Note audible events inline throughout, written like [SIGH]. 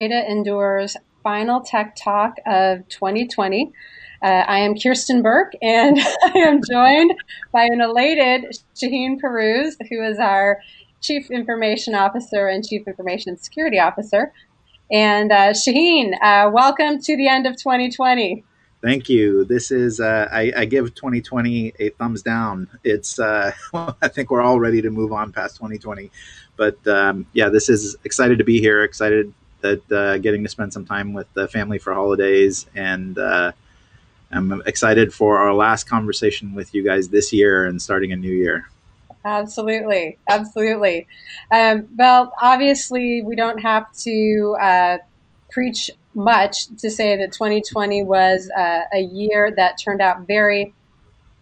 Data Endures final tech talk of 2020. Uh, I am Kirsten Burke, and [LAUGHS] I am joined by an elated Shahin Pirooz, who is our Chief Information Officer and Chief Information Security Officer. And uh, Shahin, uh, welcome to the end of 2020. Thank you. This is uh, I, I, give 2020 a thumbs down. It's uh, [LAUGHS] I think we're all ready to move on past 2020, but um, yeah, this is excited to be here. Excited that uh, getting to spend some time with the family for holidays, and uh, I'm excited for our last conversation with you guys this year and starting a new year. Absolutely, absolutely. Um, well, obviously, we don't have to uh, preach much to say that 2020 was uh, a year that turned out very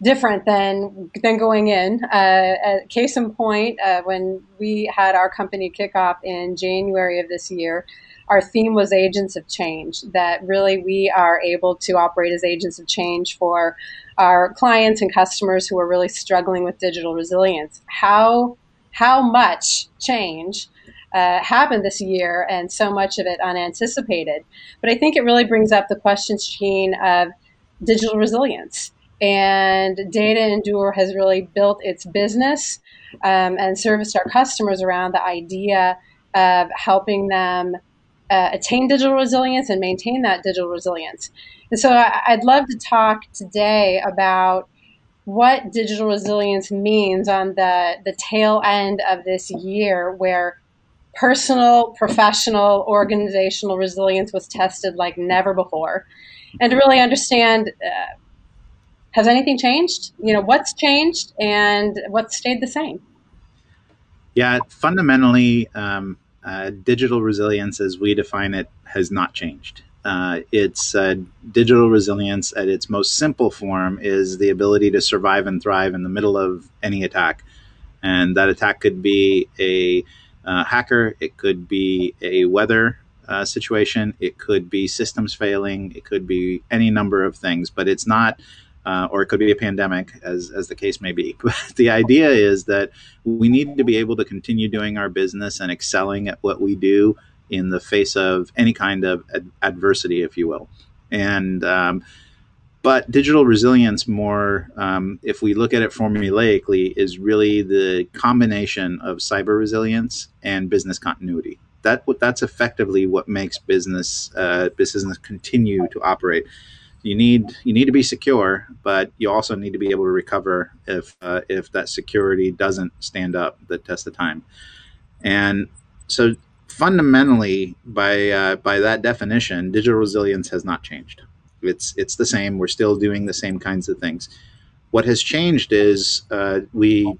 different than than going in. Uh, case in point, uh, when we had our company kickoff in January of this year, our theme was agents of change. That really we are able to operate as agents of change for our clients and customers who are really struggling with digital resilience. How how much change uh, happened this year, and so much of it unanticipated. But I think it really brings up the question, Shahin, of digital resilience and Data Endure has really built its business um, and serviced our customers around the idea of helping them uh, attain digital resilience and maintain that digital resilience. And so I, I'd love to talk today about what digital resilience means on the, the tail end of this year, where personal, professional, organizational resilience was tested like never before. And to really understand uh, has anything changed? You know, what's changed and what's stayed the same? Yeah, fundamentally, um, uh, digital resilience as we define it has not changed. Uh, it's uh, digital resilience at its most simple form is the ability to survive and thrive in the middle of any attack. And that attack could be a uh, hacker, it could be a weather uh, situation, it could be systems failing, it could be any number of things, but it's not uh, or it could be a pandemic, as, as the case may be. [LAUGHS] But the idea is that we need to be able to continue doing our business and excelling at what we do in the face of any kind of ad- adversity, if you will. And um, but digital resilience, more um, if we look at it formulaically, is really the combination of cyber resilience and business continuity. That that's effectively what makes business uh, business continue to operate you need you need to be secure, but you also need to be able to recover if uh, if that security doesn't stand up the test of time. And so fundamentally, by uh, by that definition, digital resilience has not changed. It's it's the same. We're still doing the same kinds of things. What has changed is uh, we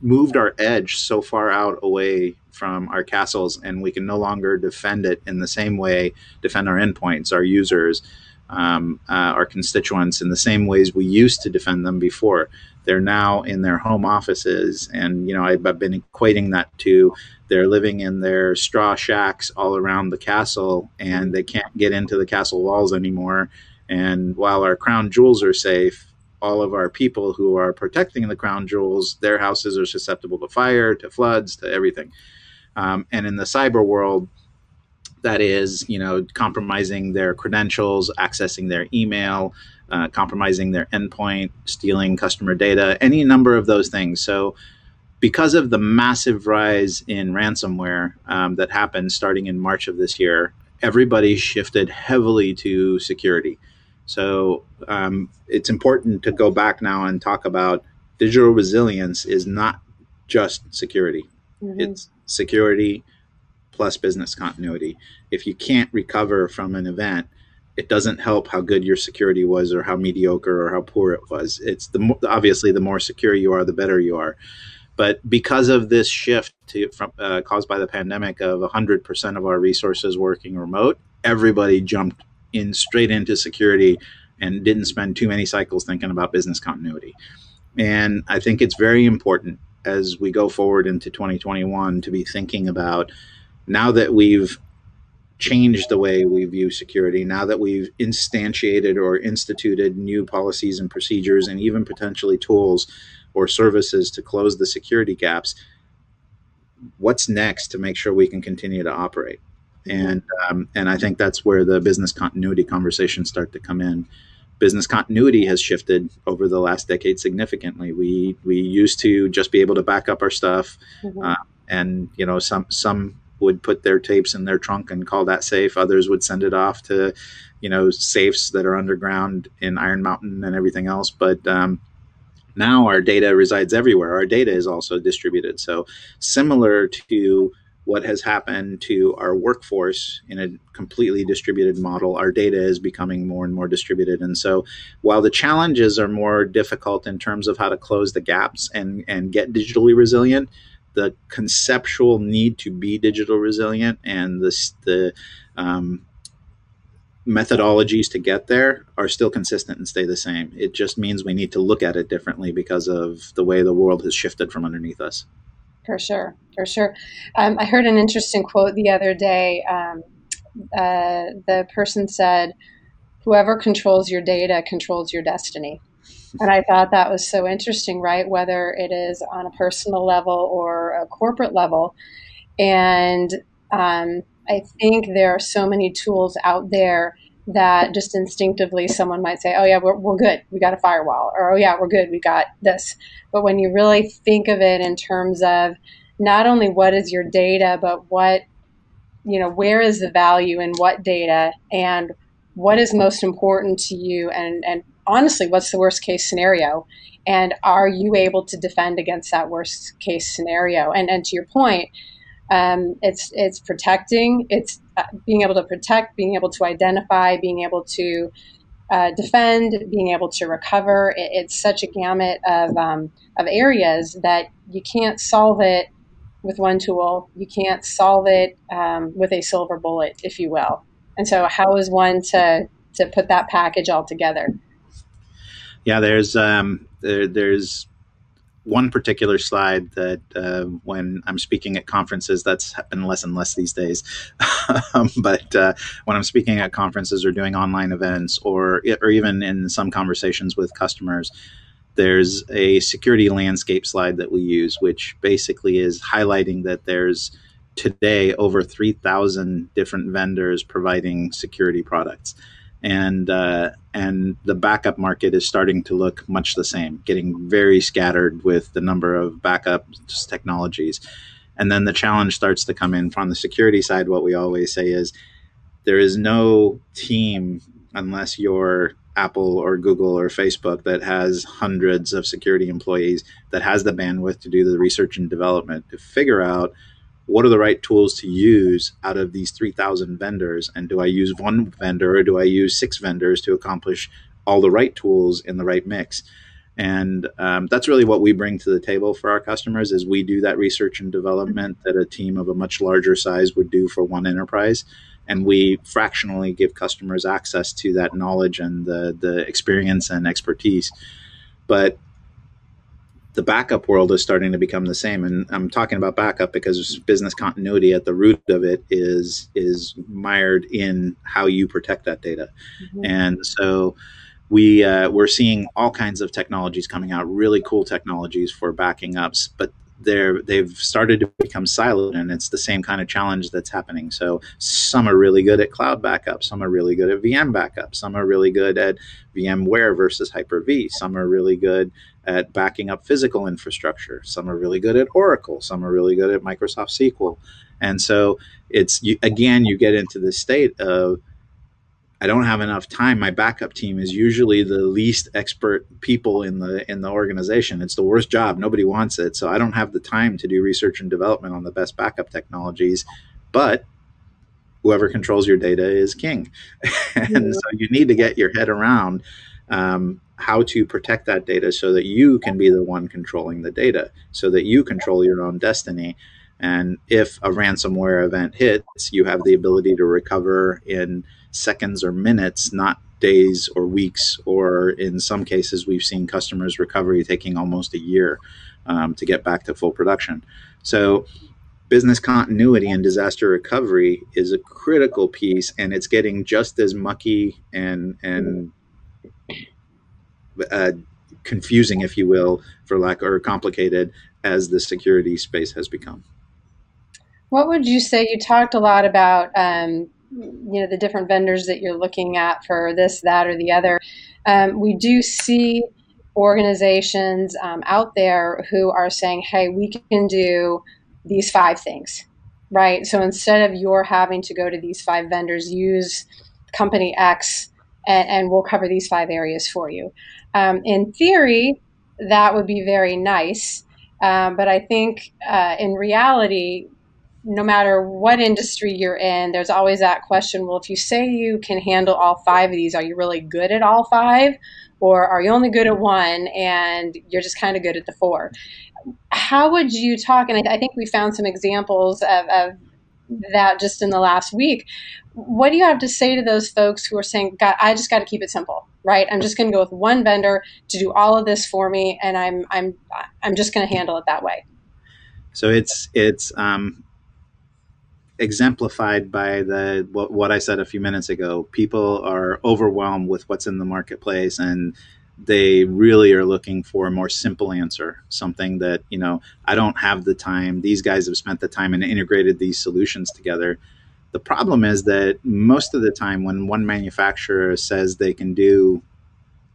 moved our edge so far out away from our castles, and we can no longer defend it in the same way, defend our endpoints, our users, um, uh, our constituents in the same ways we used to defend them before. They're now in their home offices, and you know I've, I've been equating that to they're living in their straw shacks all around the castle, and they can't get into the castle walls anymore. And while our crown jewels are safe, all of our people who are protecting the crown jewels, their houses are susceptible to fire, to floods, to everything. Um, and in the cyber world, that is, you know, compromising their credentials, accessing their email, uh, compromising their endpoint, stealing customer data, any number of those things. So, because of the massive rise in ransomware um, that happened starting in March of this year, everybody shifted heavily to security. So, um, it's important to go back now and talk about digital resilience is not just security. Mm-hmm. It's security, plus business continuity. If you can't recover from an event, it doesn't help how good your security was or how mediocre or how poor it was. It's the obviously the more secure you are, the better you are. But because of this shift to, from, uh, caused by the pandemic of 100% of our resources working remote, everybody jumped in straight into security and didn't spend too many cycles thinking about business continuity. And I think it's very important as we go forward into 2021 to be thinking about now that we've changed the way we view security, now that we've instantiated or instituted new policies and procedures and even potentially tools or services to close the security gaps, what's next to make sure we can continue to operate? and um, and I think that's where the business continuity conversations start to come in. Business continuity has shifted over the last decade significantly. We we used to just be able to back up our stuff, mm-hmm. uh, and you know some some would put their tapes in their trunk and call that safe. Others would send it off to, you know, safes that are underground in Iron Mountain and everything else. But um, now our data resides everywhere. Our data is also distributed. So similar to what has happened to our workforce in a completely distributed model, our data is becoming more and more distributed. And so, while the challenges are more difficult in terms of how to close the gaps and, and get digitally resilient, the conceptual need to be digital resilient and the, the um, methodologies to get there are still consistent and stay the same. It just means we need to look at it differently because of the way the world has shifted from underneath us. For sure, for sure. Um, I heard an interesting quote the other day. Um, uh, the person said, "Whoever controls your data controls your destiny." And I thought that was so interesting, right? Whether it is on a personal level or a corporate level, and um, I think there are so many tools out there that just instinctively someone might say, oh, yeah, we're, we're good. We got a firewall. Or, oh, yeah, we're good. We got this. But when you really think of it in terms of not only what is your data, but what, you know, where is the value in what data and what is most important to you and, and honestly, what's the worst case scenario? And are you able to defend against that worst case scenario? And, and to your point, um, it's it's protecting. It's uh, being able to protect, being able to identify, being able to uh, defend, being able to recover. It, it's such a gamut of um, of areas that you can't solve it with one tool. You can't solve it um, with a silver bullet, if you will. And so, how is one to to put that package all together? Yeah, there's um, there, there's one particular slide that uh, when I'm speaking at conferences, that's happened less and less these days. [LAUGHS] um, but uh, when I'm speaking at conferences or doing online events, or or even in some conversations with customers, there's a security landscape slide that we use, which basically is highlighting that there's today over 3,000 different vendors providing security products and uh, and the backup market is starting to look much the same, getting very scattered with the number of backup technologies. And then the challenge starts to come in from the security side. What we always say is there is no team unless you're Apple or Google or Facebook that has hundreds of security employees that has the bandwidth to do the research and development to figure out what are the right tools to use out of these 3000 vendors? And do i use one vendor or do i use six vendors to accomplish all the right tools in the right mix? And um, that's really what we bring to the table for our customers is we do that research and development that a team of a much larger size would do for one enterprise. And we fractionally give customers access to that knowledge and the, the experience and expertise. But the backup world is starting to become the same and i'm talking about backup because business continuity at the root of it is is mired in how you protect that data mm-hmm. and so we uh, we're seeing all kinds of technologies coming out really cool technologies for backing ups but they're they've started to become siloed and it's the same kind of challenge that's happening. So some are really good at cloud backup some are really good at vm backup some are really good at vmware versus hyper-v some are really good at backing up physical infrastructure some are really good at oracle some are really good at microsoft sql and so it's you, again you get into the state of I don't have enough time. My backup team is usually the least expert people in the in the organization. It's the worst job. Nobody wants it. So I don't have the time to do research and development on the best backup technologies. But whoever controls your data is king, [LAUGHS] and yeah. so you need to get your head around um, how to protect that data so that you can be the one controlling the data, so that you control your own destiny. And if a ransomware event hits, you have the ability to recover in seconds or minutes, not days or weeks, or in some cases, we've seen customers' recovery taking almost a year um, to get back to full production. So, business continuity and disaster recovery is a critical piece, and it's getting just as mucky and and uh, confusing, if you will, for lack or complicated as the security space has become. What would you say? You talked a lot about um, you know the different vendors that you're looking at for this, that, or the other. Um, we do see organizations um, out there who are saying, "Hey, we can do these five things." Right. So instead of your having to go to these five vendors, use company X and, and we'll cover these five areas for you. Um, in theory, that would be very nice. Um, but I think uh, in reality, no matter what industry you're in, there's always that question well, if you say you can handle all five of these, are you really good at all five? Or are you only good at one and you're just kind of good at the four? How would you talk? And I, I think we found some examples of, of that just in the last week. What do you have to say to those folks who are saying, God, I just got to keep it simple, right? I'm just going to go with one vendor to do all of this for me, and I'm I'm I'm just going to handle it that way. So it's it's um, exemplified by the what, what I said a few minutes ago. People are overwhelmed with what's in the marketplace, and they really are looking for a more simple answer. Something that you know, I don't have the time. These guys have spent the time and integrated these solutions together. The problem is that most of the time, when one manufacturer says they can do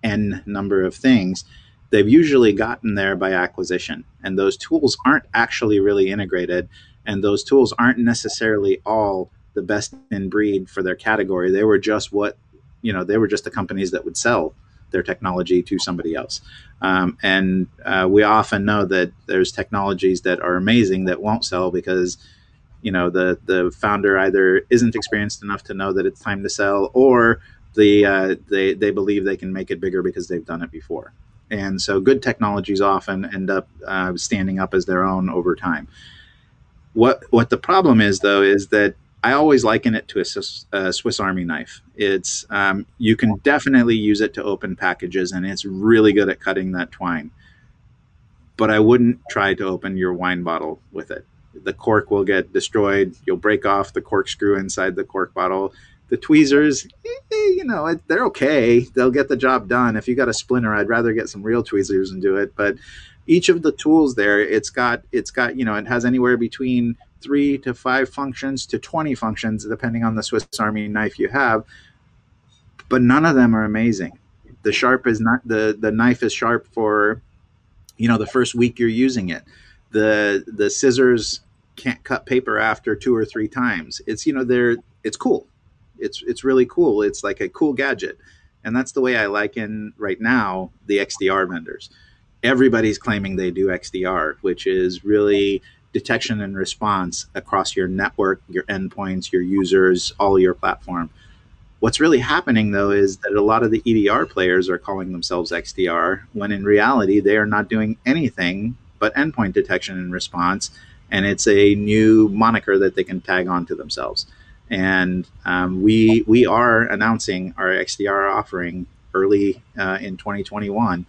n number of things, they've usually gotten there by acquisition, and those tools aren't actually really integrated and those tools aren't necessarily all the best in breed for their category. They were just what, you know, they were just the companies that would sell their technology to somebody else. Um, and uh, we often know that there's technologies that are amazing that won't sell because, you know, the the founder either isn't experienced enough to know that it's time to sell, or the uh, they they believe they can make it bigger because they've done it before. And so, good technologies often end up uh, standing up as their own over time. What what the problem is though is that I always liken it to a Swiss, a Swiss Army knife. It's um, you can definitely use it to open packages, and it's really good at cutting that twine. But I wouldn't try to open your wine bottle with it. The cork will get destroyed. You'll break off the corkscrew inside the cork bottle. The tweezers, eh you know, they're okay. They'll get the job done. If you got a splinter, I'd rather get some real tweezers and do it. But each of the tools there, it's got it's got you know it has anywhere between three to five functions to 20 functions depending on the Swiss Army knife you have. But none of them are amazing. The sharp is not the the knife is sharp for you know the first week you're using it. The the scissors can't cut paper after two or three times. It's you know they're it's cool. It's it's really cool. It's like a cool gadget. And that's the way I liken right now the XDR vendors everybody's claiming they do XDR, which is really detection and response across your network, your endpoints, your users, all your platform. What's really happening though is that a lot of the EDR players are calling themselves XDR when in reality they are not doing anything but endpoint detection and response. And it's a new moniker that they can tag onto themselves. And um, we we are announcing our XDR offering early uh, in 2021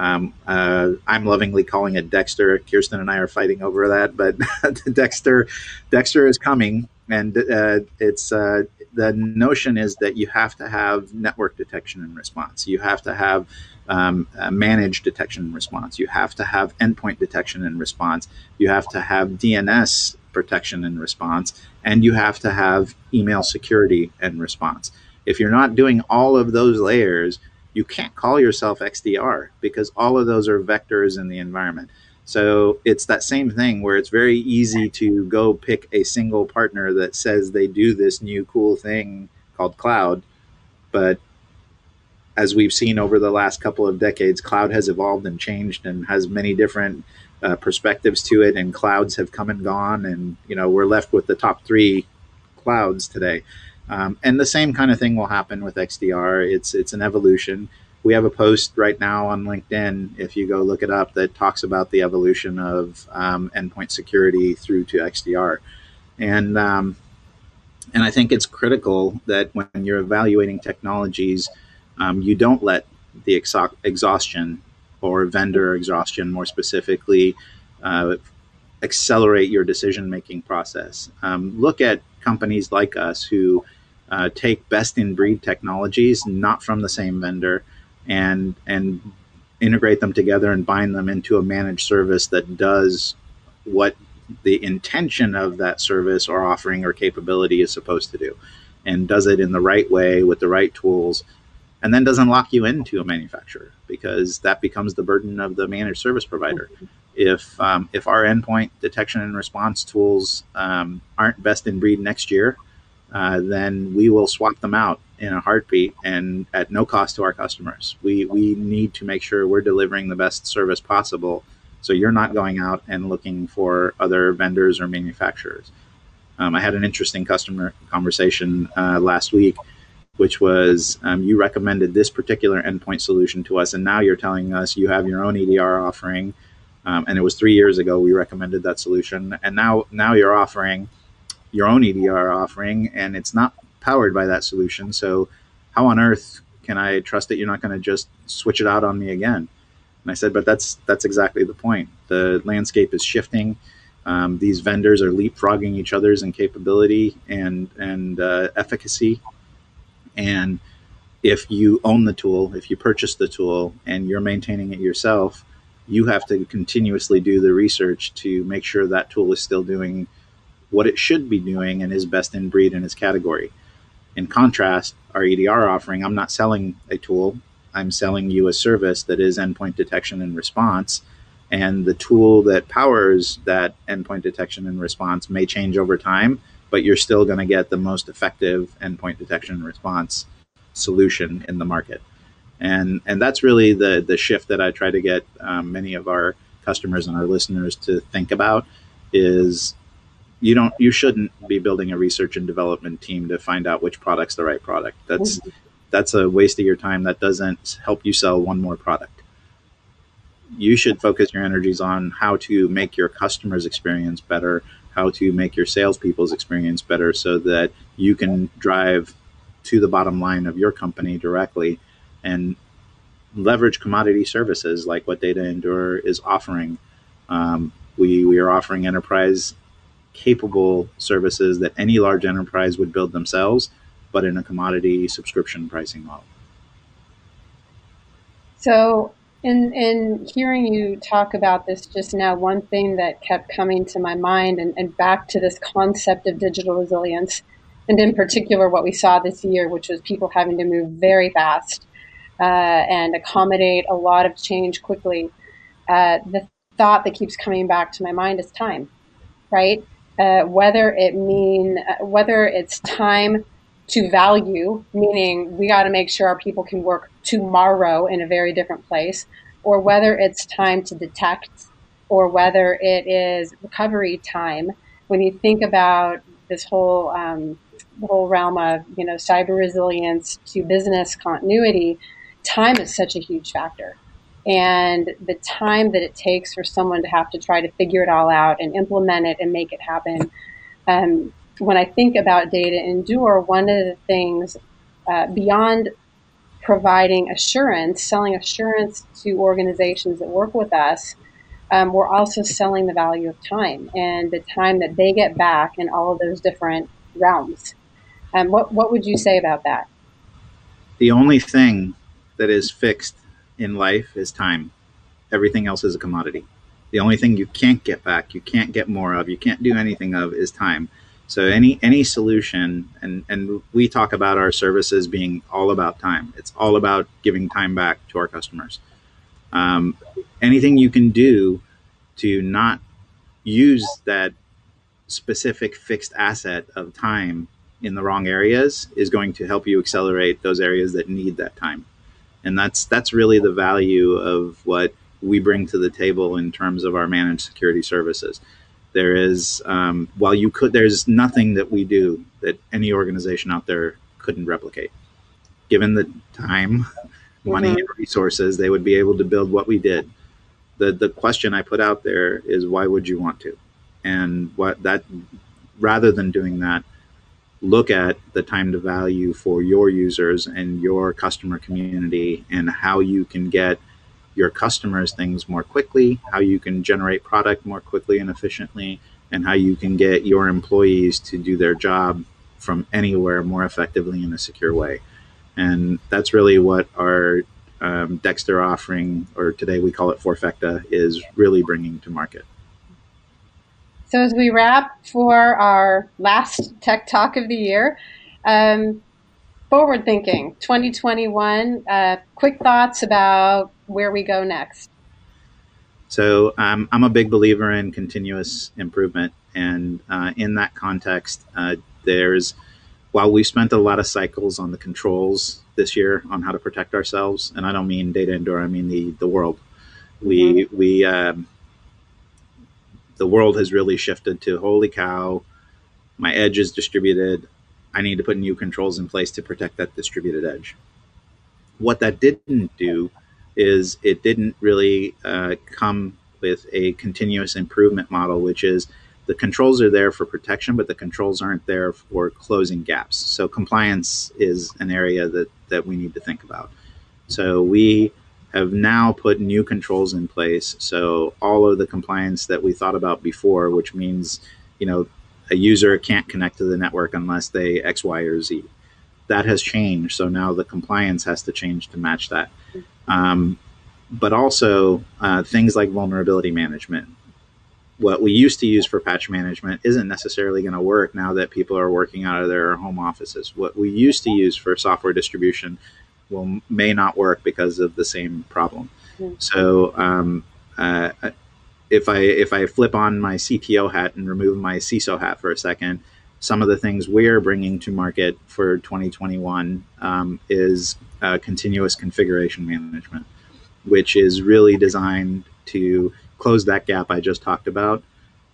um, uh, I'm lovingly calling it Dexter. Kirsten and I are fighting over that, but [LAUGHS] Dexter, Dexter is coming, and uh, it's uh, the notion is that you have to have network detection and response. You have to have um, managed detection and response. You have to have endpoint detection and response. You have to have DNS protection and response, and you have to have email security and response. If you're not doing all of those layers, you can't call yourself XDR because all of those are vectors in the environment. So it's that same thing where it's very easy to go pick a single partner that says they do this new cool thing called cloud. But as we've seen over the last couple of decades, cloud has evolved and changed and has many different uh, perspectives to it, and clouds have come and gone. And, you know, we're left with the top three clouds today. Um, and the same kind of thing will happen with XDR. It's it's an evolution. We have a post right now on LinkedIn, if you go look it up, that talks about the evolution of um, endpoint security through to XDR, and um, and I think it's critical that when you're evaluating technologies, um, you don't let the exo- exhaustion or vendor exhaustion, more specifically, uh, accelerate your decision making process. Um, look at companies like us who uh, take best in breed technologies, not from the same vendor, and and integrate them together and bind them into a managed service that does what the intention of that service or offering or capability is supposed to do and does it in the right way with the right tools and then doesn't lock you into a manufacturer because that becomes the burden of the managed service provider. If um, if our endpoint detection and response tools um, aren't best in breed next year, uh, then we will swap them out in a heartbeat and at no cost to our customers. We we need to make sure we're delivering the best service possible, so you're not going out and looking for other vendors or manufacturers. Um, I had an interesting customer conversation uh, last week which was um, you recommended this particular endpoint solution to us, and now you're telling us you have your own EDR offering. Um, and it was three years ago we recommended that solution, and now now you're offering your own EDR offering, and it's not powered by that solution. So, how on earth can I trust that you're not going to just switch it out on me again? And I said, but that's that's exactly the point. The landscape is shifting. Um, these vendors are leapfrogging each other's in capability and and uh, efficacy and if you own the tool, if you purchase the tool and you're maintaining it yourself, you have to continuously do the research to make sure that tool is still doing what it should be doing and is best in breed in its category. In contrast, our EDR offering, I'm not selling a tool, I'm selling you a service that is endpoint detection and response. And the tool that powers that endpoint detection and response may change over time, but you're still going to get the most effective endpoint detection and response solution in the market. And, and that's really the, the shift that I try to get um, many of our customers and our listeners to think about is you don't you shouldn't be building a research and development team to find out which product's the right product. That's mm-hmm. that's a waste of your time. That doesn't help you sell one more product. You should focus your energies on how to make your customers' experience better, how to make your salespeople's experience better so that you can drive to the bottom line of your company directly and leverage commodity services like what Data Endure is offering. Um, we, we are offering enterprise capable services that any large enterprise would build themselves, but in a commodity subscription pricing model. So in, in hearing you talk about this just now, one thing that kept coming to my mind and, and back to this concept of digital resilience, and in particular what we saw this year, which was people having to move very fast uh, and accommodate a lot of change quickly. Uh, the thought that keeps coming back to my mind is time, right? Uh, whether it mean uh, whether it's time to value, meaning we got to make sure our people can work tomorrow in a very different place, or whether it's time to detect, or whether it is recovery time. When you think about this whole um, whole realm of you know cyber resilience to business continuity, time is such a huge factor. And the time that it takes for someone to have to try to figure it all out and implement it and make it happen um, when I think about Data Endure, one of the things uh, beyond providing assurance, selling assurance to organizations that work with us, um, we're also selling the value of time and the time that they get back in all of those different realms. Um, what, what would you say about that? The only thing that is fixed in life is time. Everything else is a commodity. The only thing you can't get back, you can't get more of, you can't do anything of is time. So any any solution, and and we talk about our services being all about time. It's all about giving time back to our customers. Um, anything you can do to not use that specific fixed asset of time in the wrong areas is going to help you accelerate those areas that need that time. And that's that's really the value of what we bring to the table in terms of our managed security services. There is, um, while you could, there's nothing that we do that any organization out there couldn't replicate. Given the time, money, mm-hmm. and resources, they would be able to build what we did. The the question I put out there is why would you want to? And what that rather than doing that, look at the time to value for your users and your customer community and how you can get your customers things more quickly, how you can generate product more quickly and efficiently, and how you can get your employees to do their job from anywhere more effectively in a secure way. And that's really what our um, Dexter offering, or today we call it Forfecta, is really bringing to market. So as we wrap for our last tech talk of the year, um, forward thinking 2021 uh, quick thoughts about where we go next so um, i'm a big believer in continuous improvement and uh, in that context uh, there's while we spent a lot of cycles on the controls this year on how to protect ourselves and i don't mean Data Endure i mean the, the world we mm-hmm. we um, the world has really shifted to holy cow my edge is distributed I need to put new controls in place to protect that distributed edge. What that didn't do is it didn't really uh, come with a continuous improvement model, which is the controls are there for protection, but the controls aren't there for closing gaps. So compliance is an area that, that we need to think about. So we have now put new controls in place. So all of the compliance that we thought about before, which means, you know, a user can't connect to the network unless they X, Y, or Z. That has changed. So now the compliance has to change to match that. Um, but also uh, things like vulnerability management. What we used to use for patch management isn't necessarily going to work now that people are working out of their home offices. What we used to use for software distribution will may not work because of the same problem. Mm-hmm. So um, uh, if I if I flip on my CTO hat and remove my CISO hat for a second, some of the things we're bringing to market for 2021 um, is uh, continuous configuration management, which is really designed to close that gap I just talked about.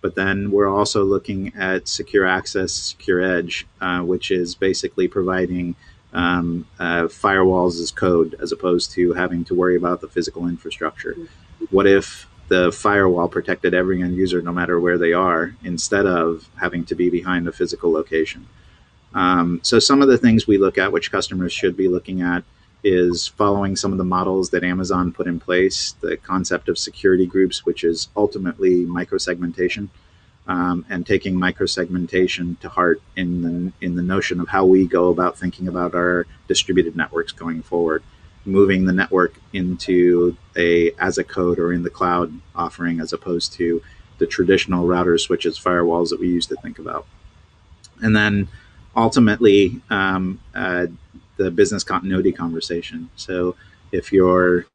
But then we're also looking at secure access, secure edge, uh, which is basically providing um, uh, firewalls as code as opposed to having to worry about the physical infrastructure. What if the firewall protected every end user no matter where they are instead of having to be behind a physical location. Um, so some of the things we look at, which customers should be looking at, is following some of the models that Amazon put in place, the concept of security groups, which is ultimately microsegmentation, um, and taking microsegmentation to heart in the, in the notion of how we go about thinking about our distributed networks going forward moving the network into a as a code or in the cloud offering as opposed to the traditional routers, switches, firewalls that we used to think about. And then ultimately, um, uh, the business continuity conversation. So if your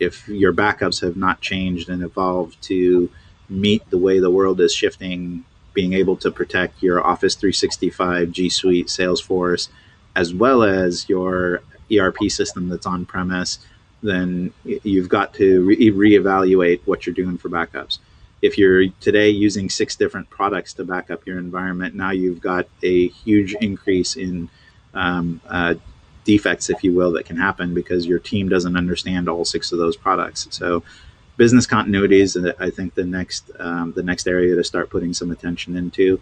if your backups have not changed and evolved to meet the way the world is shifting, being able to protect your Office 365, G Suite, Salesforce, as well as your ERP system that's on premise, then you've got to re- reevaluate what you're doing for backups. If you're today using six different products to back up your environment, now you've got a huge increase in um, uh, defects, if you will, that can happen because your team doesn't understand all six of those products. So, business continuity is, I think, the next um, the next area to start putting some attention into.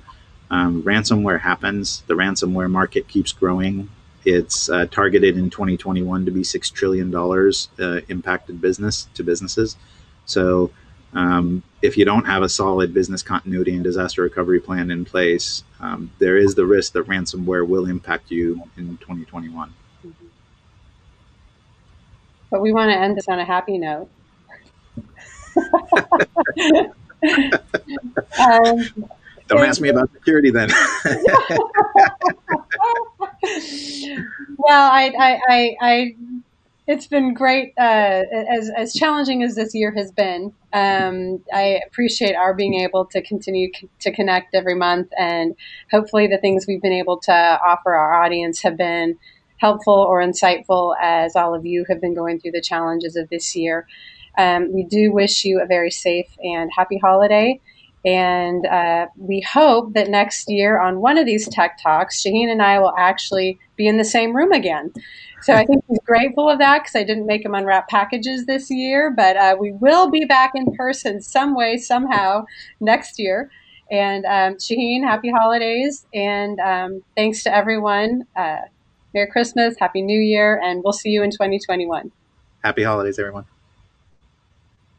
Um, ransomware happens. The ransomware market keeps growing. It's uh, targeted in 2021 to be six trillion dollars uh, impacted business to businesses. So, um, if you don't have a solid business continuity and disaster recovery plan in place, um, there is the risk that ransomware will impact you in 2021. But we want to end this on a happy note. Um, don't ask me about security then. [LAUGHS] well, I, I, I, I, it's been great. Uh, as as challenging as this year has been, um, I appreciate our being able to continue c- to connect every month, and hopefully, the things we've been able to offer our audience have been helpful or insightful as all of you have been going through the challenges of this year. Um, we do wish you a very safe and happy holiday. And uh, we hope that next year on one of these tech talks, Shahin and I will actually be in the same room again. So I think he's grateful of that because I didn't make him unwrap packages this year, but uh, we will be back in person some way, somehow next year. And um, Shahin, happy holidays. And um, thanks to everyone. Uh, Merry Christmas, Happy New Year, and we'll see you in 2021. Happy holidays, everyone.